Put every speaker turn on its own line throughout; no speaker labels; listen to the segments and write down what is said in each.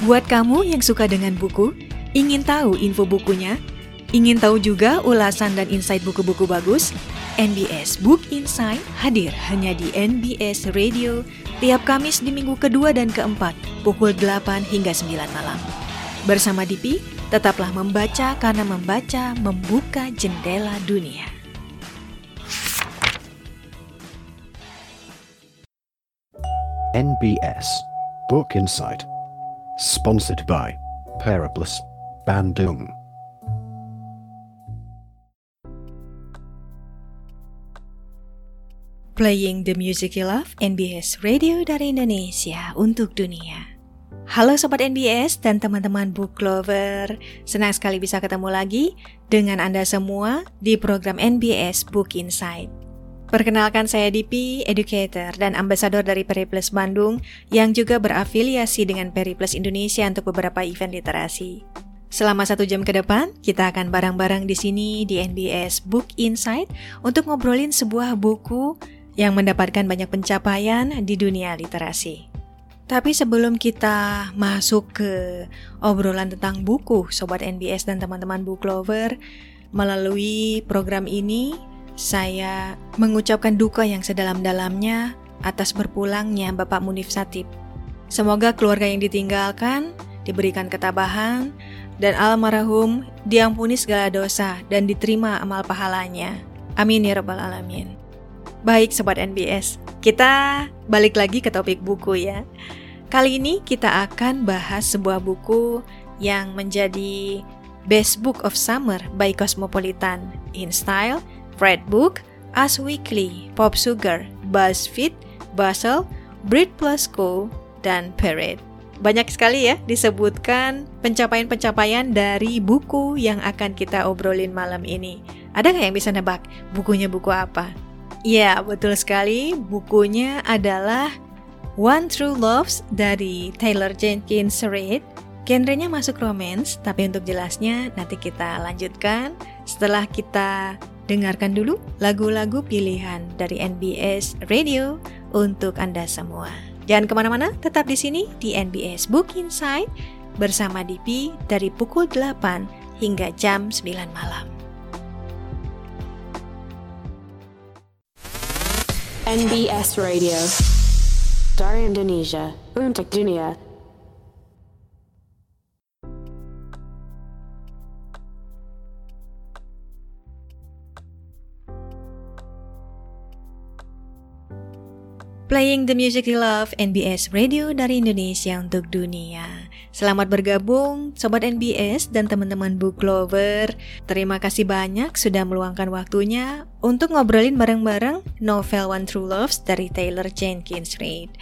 Buat kamu yang suka dengan buku, ingin tahu info bukunya, ingin tahu juga ulasan dan insight buku-buku bagus, NBS Book Insight hadir hanya di NBS Radio tiap Kamis di minggu kedua dan keempat, pukul 8 hingga 9 malam. Bersama Dipi, tetaplah membaca karena membaca membuka jendela dunia.
NBS Book Insight. Sponsored by Periplus Bandung.
Playing the music you love, NBS Radio dari Indonesia untuk dunia. Halo Sobat NBS dan teman-teman book lover, senang sekali bisa ketemu lagi dengan Anda semua di program NBS Book Insight. Perkenalkan saya Dipi, educator dan ambasador dari Periplus Bandung yang juga berafiliasi dengan Periplus Indonesia untuk beberapa event literasi. Selama satu jam ke depan, kita akan bareng-bareng di sini di NBS Book Insight untuk ngobrolin sebuah buku yang mendapatkan banyak pencapaian di dunia literasi. Tapi sebelum kita masuk ke obrolan tentang buku, Sobat NBS dan teman-teman book lover, melalui program ini, saya mengucapkan duka yang sedalam-dalamnya atas berpulangnya Bapak Munif Satip. Semoga keluarga yang ditinggalkan diberikan ketabahan dan almarhum diampuni segala dosa dan diterima amal pahalanya. Amin ya rabbal alamin. Baik sobat NBS, kita balik lagi ke topik buku ya. Kali ini kita akan bahas sebuah buku yang menjadi Best Book of Summer by Cosmopolitan in Style, Fred Book, Us Weekly, Pop Sugar, BuzzFeed, Bustle, Brit Plus Co, dan Parade. Banyak sekali ya disebutkan pencapaian-pencapaian dari buku yang akan kita obrolin malam ini. Ada nggak yang bisa nebak bukunya buku apa? Ya, betul sekali. Bukunya adalah One True Loves dari Taylor Jenkins Reid. Genrenya masuk romance, tapi untuk jelasnya nanti kita lanjutkan setelah kita dengarkan dulu lagu-lagu pilihan dari NBS Radio untuk Anda semua. Jangan ke mana-mana, tetap di sini di NBS Book Insight bersama Dipi dari pukul 8 hingga jam 9 malam.
NBS Radio dari Indonesia untuk dunia.
Playing the music you love, NBS Radio dari Indonesia untuk dunia. Selamat bergabung Sobat NBS dan teman-teman book lover. Terima kasih banyak sudah meluangkan waktunya untuk ngobrolin bareng-bareng novel One True Loves dari Taylor Jenkins Reid.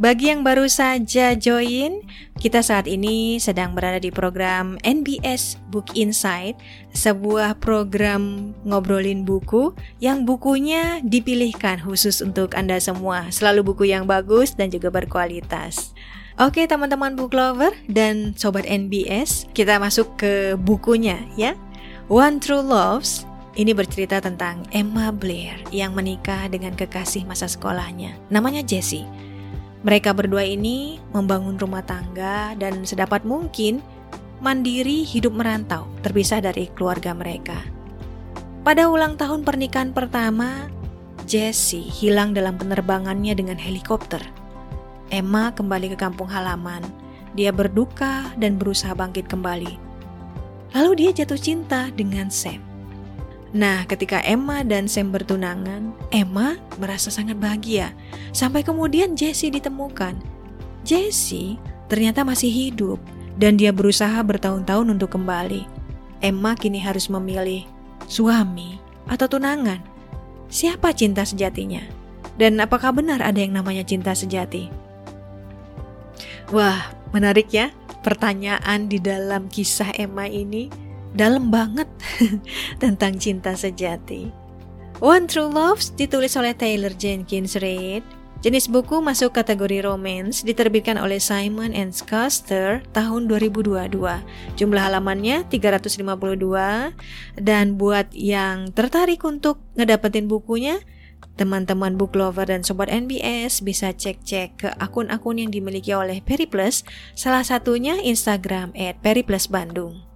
Bagi yang baru saja join, kita saat ini sedang berada di program NBS Book Insight, sebuah program ngobrolin buku yang bukunya dipilihkan khusus untuk Anda semua. Selalu buku yang bagus dan juga berkualitas. Oke teman-teman book lover dan sobat NBS, kita masuk ke bukunya ya. One True Loves ini bercerita tentang Emma Blair yang menikah dengan kekasih masa sekolahnya. Namanya Jessie. Mereka berdua ini membangun rumah tangga dan sedapat mungkin mandiri hidup merantau, terpisah dari keluarga mereka. Pada ulang tahun pernikahan pertama, Jessie hilang dalam penerbangannya dengan helikopter. Emma kembali ke kampung halaman. Dia berduka dan berusaha bangkit kembali. Lalu dia jatuh cinta dengan Sam. Nah, ketika Emma dan Sam bertunangan, Emma merasa sangat bahagia. Sampai kemudian Jessie ditemukan. Jessie ternyata masih hidup dan dia berusaha bertahun-tahun untuk kembali. Emma kini harus memilih suami atau tunangan. Siapa cinta sejatinya? Dan apakah benar ada yang namanya cinta sejati? Wah, menarik ya pertanyaan di dalam kisah Emma ini dalam banget tentang cinta sejati. One True Loves ditulis oleh Taylor Jenkins Reid. Jenis buku masuk kategori romance diterbitkan oleh Simon and Schuster tahun 2022. Jumlah halamannya 352 dan buat yang tertarik untuk ngedapetin bukunya Teman-teman book lover dan sobat NBS bisa cek-cek ke akun-akun yang dimiliki oleh Periplus, salah satunya Instagram @periplus_bandung.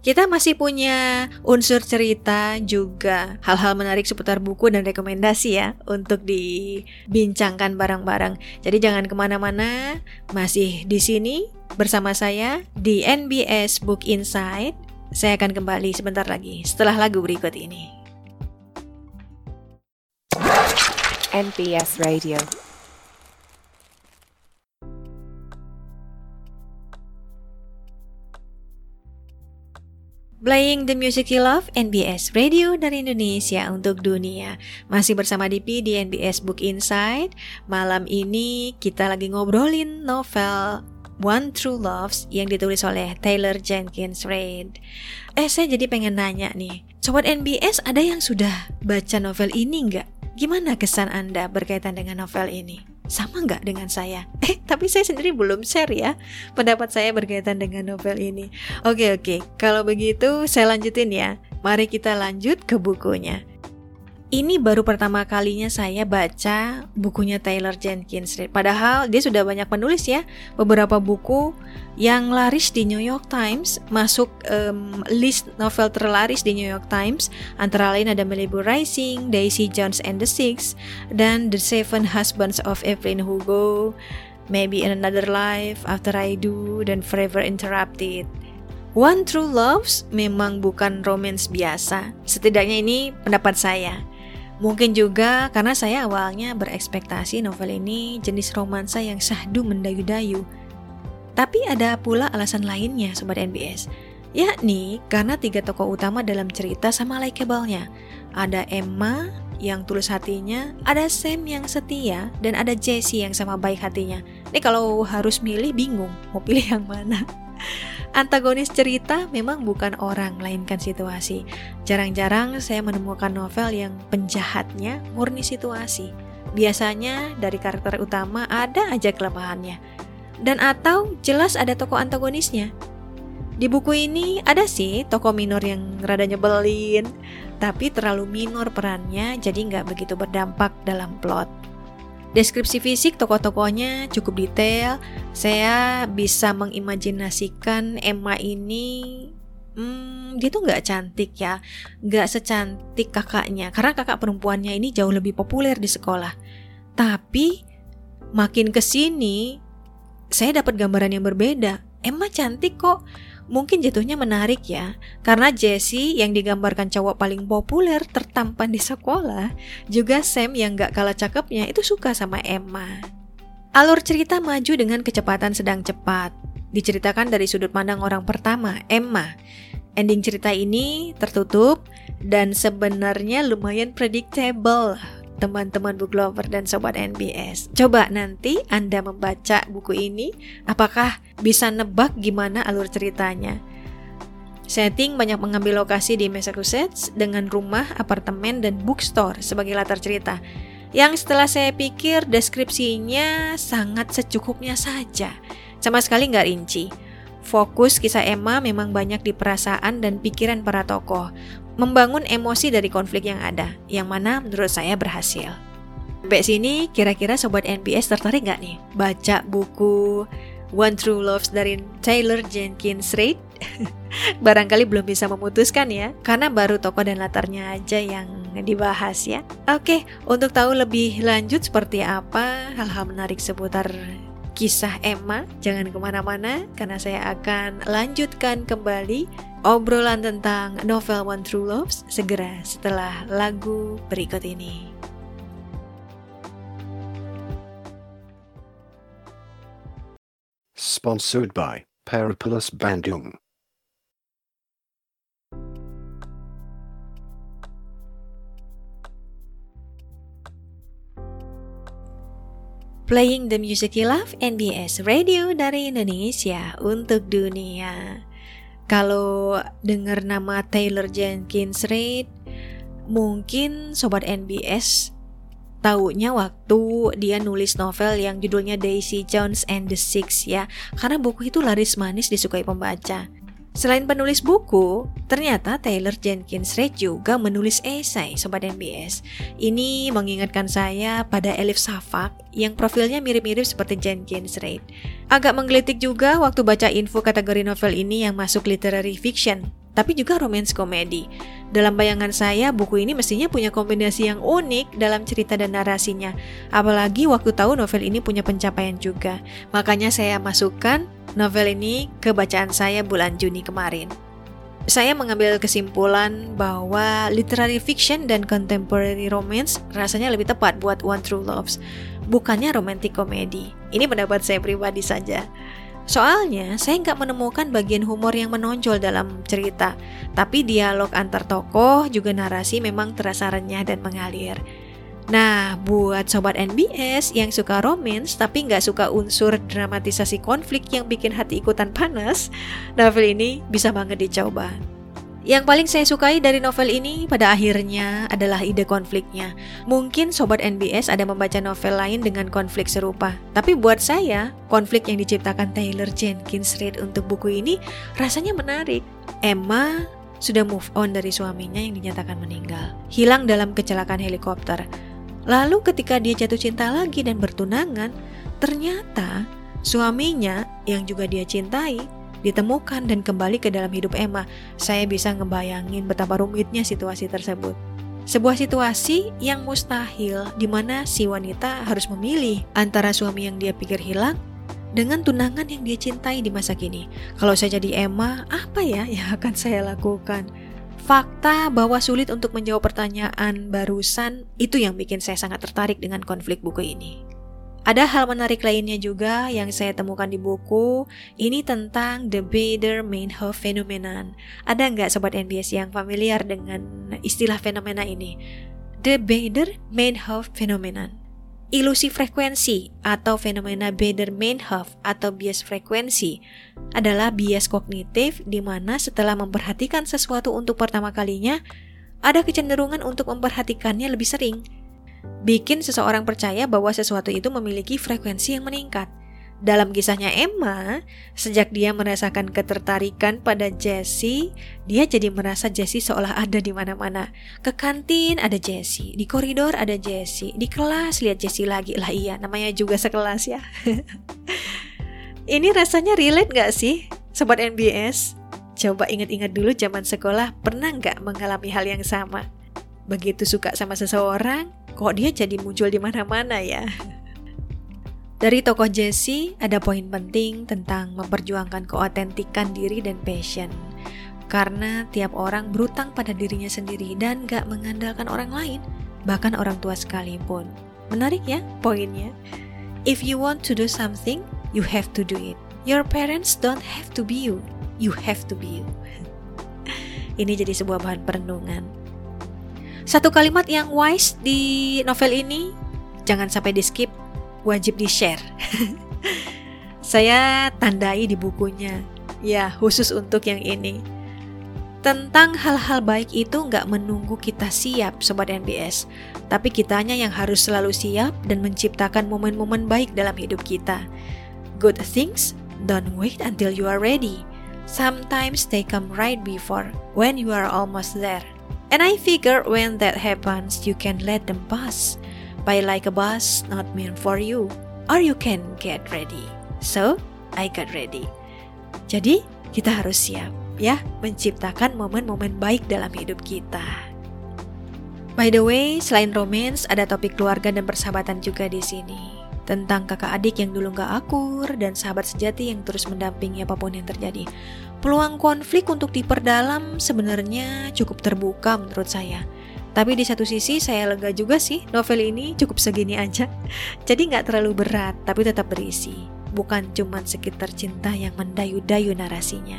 Kita masih punya unsur cerita juga hal-hal menarik seputar buku dan rekomendasi ya untuk dibincangkan bareng-bareng. Jadi jangan ke mana-mana, masih di sini bersama saya di NBS Book Insight. Saya akan kembali sebentar lagi setelah lagu berikut ini.
NBS Radio.
Playing the Music You Love, NBS Radio dari Indonesia untuk dunia. Masih bersama Dipi di NBS Book Insight. Malam ini kita lagi ngobrolin novel One True Loves yang ditulis oleh Taylor Jenkins Reid. Eh, saya jadi pengen nanya nih, Sobat NBS ada yang sudah baca novel ini nggak? Gimana kesan Anda berkaitan dengan novel ini? Sama nggak dengan saya? Eh, tapi saya sendiri belum share ya pendapat saya berkaitan dengan novel ini. Oke, oke. Kalau begitu saya lanjutin ya. Mari kita lanjut ke bukunya. Ini baru pertama kalinya saya baca bukunya Taylor Jenkins Reid. Padahal dia sudah banyak menulis ya beberapa buku yang laris di New York Times, masuk um, list novel terlaris di New York Times. Antara lain ada Malibu Rising, Daisy Jones and the Six, dan The Seven Husbands of Evelyn Hugo, Maybe in Another Life, After I Do, dan Forever Interrupted. One True Loves memang bukan romance biasa. Setidaknya ini pendapat saya. Mungkin juga karena saya awalnya berekspektasi novel ini jenis romansa yang sahdu mendayu-dayu. Tapi ada pula alasan lainnya Sobat NBS, yakni karena tiga tokoh utama dalam cerita sama likeable-nya. Ada Emma yang tulus hatinya, ada Sam yang setia, dan ada Jessie yang sama baik hatinya. Ini kalau harus milih bingung, mau pilih yang mana? Antagonis cerita memang bukan orang, melainkan situasi. Jarang-jarang saya menemukan novel yang penjahatnya murni situasi. Biasanya dari karakter utama ada aja kelemahannya. Dan atau jelas ada tokoh antagonisnya. Di buku ini ada sih tokoh minor yang rada nyebelin, tapi terlalu minor perannya jadi nggak begitu berdampak dalam plot. Deskripsi fisik tokoh-tokohnya cukup detail. Saya bisa mengimajinasikan Emma ini Hmm, dia tuh nggak cantik ya, nggak secantik kakaknya. Karena kakak perempuannya ini jauh lebih populer di sekolah. Tapi makin ke sini, saya dapat gambaran yang berbeda. Emma cantik kok, mungkin jatuhnya menarik ya, karena Jessie yang digambarkan cowok paling populer tertampan di sekolah, juga Sam yang gak kalah cakepnya itu suka sama Emma. Alur cerita maju dengan kecepatan sedang cepat. Diceritakan dari sudut pandang orang pertama, Emma. Ending cerita ini tertutup dan sebenarnya lumayan predictable teman-teman book lover dan sobat NBS. Coba nanti Anda membaca buku ini, apakah bisa nebak gimana alur ceritanya? Setting banyak mengambil lokasi di Massachusetts dengan rumah, apartemen, dan bookstore sebagai latar cerita. Yang setelah saya pikir deskripsinya sangat secukupnya saja, sama sekali nggak rinci. Fokus kisah Emma memang banyak di perasaan dan pikiran para tokoh, membangun emosi dari konflik yang ada, yang mana menurut saya berhasil. Sampai sini kira-kira sobat NBS tertarik nggak nih baca buku One True Loves dari Taylor Jenkins Reid? Barangkali belum bisa memutuskan ya, karena baru tokoh dan latarnya aja yang dibahas ya. Oke, untuk tahu lebih lanjut seperti apa hal-hal menarik seputar kisah Emma, jangan ke mana-mana karena saya akan lanjutkan kembali obrolan tentang novel One True Loves segera setelah lagu berikut ini.
Sponsored by Periplus Bandung.
Playing the Music You Love NBS Radio dari Indonesia untuk dunia. Kalau dengar nama Taylor Jenkins Reid, mungkin sobat NBS taunya waktu dia nulis novel yang judulnya Daisy Jones and the Six ya. Karena buku itu laris manis disukai pembaca. Selain penulis buku, ternyata Taylor Jenkins Reid juga menulis esai Sobat NBS. Ini mengingatkan saya pada Elif Safak yang profilnya mirip-mirip seperti Jenkins Reid. Agak menggelitik juga waktu baca info kategori novel ini yang masuk literary fiction, tapi juga romance komedi. Dalam bayangan saya, buku ini mestinya punya kombinasi yang unik dalam cerita dan narasinya. Apalagi waktu tahu novel ini punya pencapaian juga. Makanya saya masukkan novel ini ke bacaan saya bulan Juni kemarin. Saya mengambil kesimpulan bahwa literary fiction dan contemporary romance rasanya lebih tepat buat One True Loves, bukannya romantic comedy. Ini pendapat saya pribadi saja. Soalnya, saya nggak menemukan bagian humor yang menonjol dalam cerita, tapi dialog antar tokoh juga narasi memang terasa renyah dan mengalir. Nah, buat sobat NBS yang suka romance tapi nggak suka unsur dramatisasi konflik yang bikin hati ikutan panas, novel ini bisa banget dicoba. Yang paling saya sukai dari novel ini pada akhirnya adalah ide konfliknya. Mungkin sobat NBS ada membaca novel lain dengan konflik serupa, tapi buat saya, konflik yang diciptakan Taylor Jenkins Reid untuk buku ini rasanya menarik. Emma sudah move on dari suaminya yang dinyatakan meninggal, hilang dalam kecelakaan helikopter. Lalu ketika dia jatuh cinta lagi dan bertunangan, ternyata suaminya yang juga dia cintai ditemukan dan kembali ke dalam hidup Emma. Saya bisa ngebayangin betapa rumitnya situasi tersebut. Sebuah situasi yang mustahil di mana si wanita harus memilih antara suami yang dia pikir hilang dengan tunangan yang dia cintai di masa kini. Kalau saya jadi Emma, apa ya yang akan saya lakukan? Fakta bahwa sulit untuk menjawab pertanyaan barusan itu yang bikin saya sangat tertarik dengan konflik buku ini. Ada hal menarik lainnya juga yang saya temukan di buku. Ini tentang the Bader-Meinhof phenomenon. Ada nggak sobat NBS yang familiar dengan istilah fenomena ini? The Bader-Meinhof phenomenon. Ilusi frekuensi atau fenomena Bader-Meinhof atau bias frekuensi adalah bias kognitif di mana setelah memperhatikan sesuatu untuk pertama kalinya, ada kecenderungan untuk memperhatikannya lebih sering bikin seseorang percaya bahwa sesuatu itu memiliki frekuensi yang meningkat. Dalam kisahnya Emma, sejak dia merasakan ketertarikan pada Jessie, dia jadi merasa Jessie seolah ada di mana-mana. Ke kantin ada Jessie, di koridor ada Jessie, di kelas lihat Jessie lagi. Lah iya, namanya juga sekelas ya. Ini rasanya relate gak sih, Sobat NBS? Coba ingat-ingat dulu zaman sekolah, pernah nggak mengalami hal yang sama? Begitu suka sama seseorang, kok dia jadi muncul di mana-mana ya? Dari tokoh Jesse ada poin penting tentang memperjuangkan keotentikan diri dan passion. Karena tiap orang berutang pada dirinya sendiri dan gak mengandalkan orang lain, bahkan orang tua sekalipun. Menarik ya poinnya? If you want to do something, you have to do it. Your parents don't have to be you, you have to be you. Ini jadi sebuah bahan perenungan satu kalimat yang wise di novel ini jangan sampai di skip, wajib di share. Saya tandai di bukunya, ya khusus untuk yang ini. Tentang hal-hal baik itu nggak menunggu kita siap, Sobat NBS. Tapi kitanya yang harus selalu siap dan menciptakan momen-momen baik dalam hidup kita. Good things don't wait until you are ready. Sometimes they come right before, when you are almost there. And I figure when that happens, you can let them pass by like a bus not meant for you, or you can get ready. So, I got ready. Jadi, kita harus siap ya menciptakan momen-momen baik dalam hidup kita. By the way, selain romance, ada topik keluarga dan persahabatan juga di sini. Tentang kakak adik yang dulu gak akur dan sahabat sejati yang terus mendampingi apa pun yang terjadi. Peluang konflik untuk diperdalam sebenarnya cukup terbuka menurut saya. Tapi di satu sisi saya lega juga sih novel ini cukup segini aja. Jadi nggak terlalu berat tapi tetap berisi. Bukan cuma sekitar cinta yang mendayu-dayu narasinya.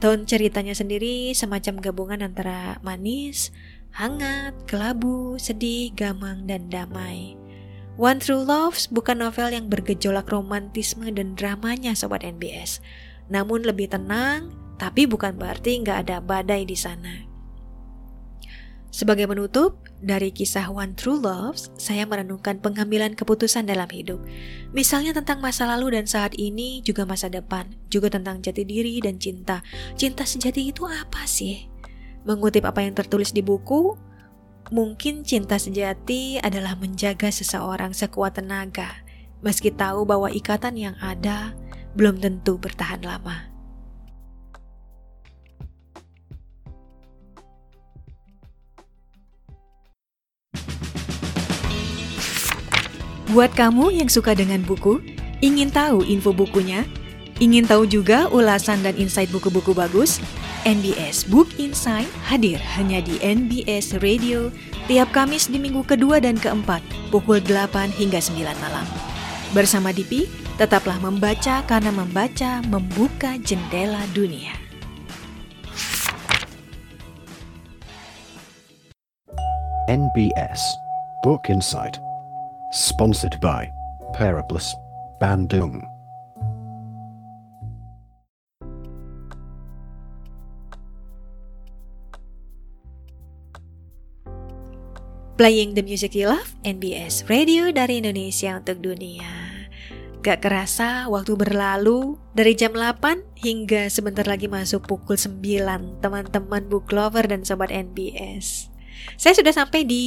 Tone ceritanya sendiri semacam gabungan antara manis, hangat, kelabu, sedih, gamang, dan damai. One True Loves bukan novel yang bergejolak romantisme dan dramanya Sobat NBS namun lebih tenang, tapi bukan berarti nggak ada badai di sana. Sebagai penutup, dari kisah One True Loves, saya merenungkan pengambilan keputusan dalam hidup. Misalnya tentang masa lalu dan saat ini, juga masa depan, juga tentang jati diri dan cinta. Cinta sejati itu apa sih? Mengutip apa yang tertulis di buku, mungkin cinta sejati adalah menjaga seseorang sekuat tenaga, meski tahu bahwa ikatan yang ada belum tentu bertahan lama. Buat kamu yang suka dengan buku, ingin tahu info bukunya, ingin tahu juga ulasan dan insight buku-buku bagus, NBS Book Insight hadir hanya di NBS Radio tiap Kamis di minggu kedua dan keempat pukul 8 hingga 9 malam. Bersama Dipi, tetaplah membaca karena membaca membuka jendela dunia.
NBS Book Insight. Sponsored by Periplus Bandung.
Playing the music you love, NBS Radio dari Indonesia untuk dunia. Gak kerasa waktu berlalu dari jam 8 hingga sebentar lagi masuk pukul 9 teman-teman book lover dan sobat NBS. Saya sudah sampai di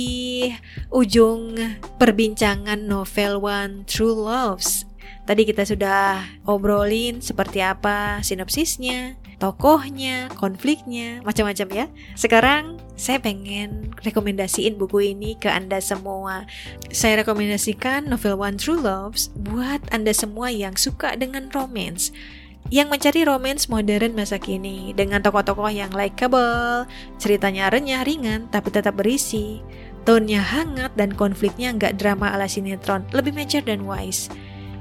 ujung perbincangan novel One True Loves. Tadi kita sudah obrolin seperti apa sinopsisnya, tokohnya, konfliknya, macam-macam ya. Sekarang saya pengen rekomendasiin buku ini ke Anda semua. Saya rekomendasikan novel One True Loves buat Anda semua yang suka dengan romance yang mencari romance modern masa kini dengan tokoh-tokoh yang likable, ceritanya renyah ringan tapi tetap berisi, tone-nya hangat dan konfliknya nggak drama ala sinetron, lebih mature dan wise.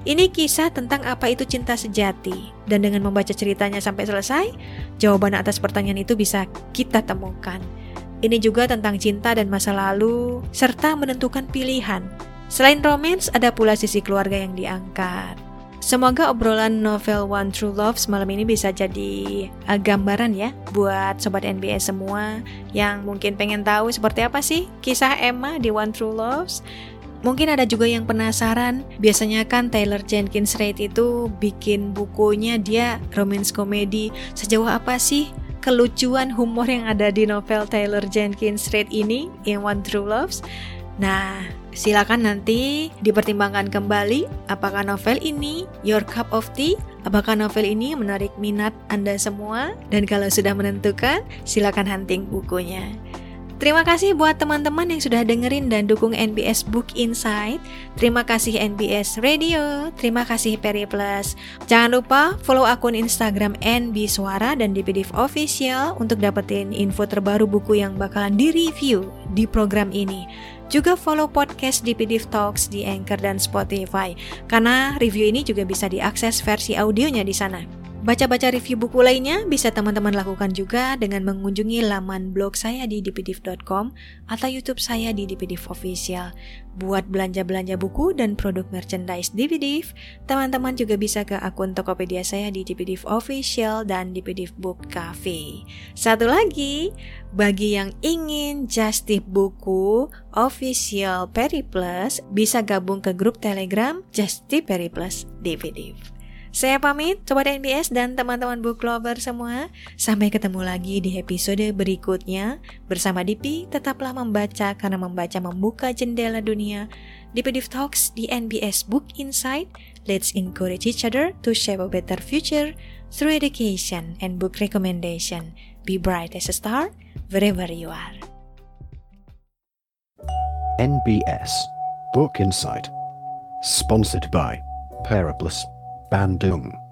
Ini kisah tentang apa itu cinta sejati, dan dengan membaca ceritanya sampai selesai, jawaban atas pertanyaan itu bisa kita temukan. Ini juga tentang cinta dan masa lalu, serta menentukan pilihan. Selain romance, ada pula sisi keluarga yang diangkat. Semoga obrolan novel One True Love malam ini bisa jadi uh, gambaran ya buat sobat NBS semua yang mungkin pengen tahu seperti apa sih kisah Emma di One True Loves. Mungkin ada juga yang penasaran, biasanya kan Taylor Jenkins Reid itu bikin bukunya dia romance komedi. Sejauh apa sih kelucuan humor yang ada di novel Taylor Jenkins Reid ini yang One True Loves? Nah, silakan nanti dipertimbangkan kembali apakah novel ini your cup of tea, apakah novel ini menarik minat Anda semua dan kalau sudah menentukan, silakan hunting bukunya. Terima kasih buat teman-teman yang sudah dengerin dan dukung NBS Book Insight. Terima kasih NBS Radio, terima kasih Peri Plus. Jangan lupa follow akun Instagram NB Suara dan DPDIV Official untuk dapetin info terbaru buku yang bakalan di-review di program ini. Juga follow podcast di PDF Talks di Anchor dan Spotify, karena review ini juga bisa diakses versi audionya di sana. Baca-baca review buku lainnya bisa teman-teman lakukan juga dengan mengunjungi laman blog saya di dpdiv.com atau YouTube saya di dpdiv official. Buat belanja-belanja buku dan produk merchandise dpdiv, teman-teman juga bisa ke akun Tokopedia saya di dpdiv official dan dpdiv book cafe. Satu lagi, bagi yang ingin just tip buku official Periplus bisa gabung ke grup Telegram Just Tip Periplus dpdiv. Saya pamit, Sobat NBS dan teman-teman book lover semua. Sampai ketemu lagi di episode berikutnya. Bersama Dipi, tetaplah membaca karena membaca membuka jendela dunia. Dipi Div Talks di NBS Book Insight. Let's encourage each other to shape a better future through education and book recommendation. Be bright as a star wherever you are.
NBS Book Insight. Sponsored by Periplus Bandung.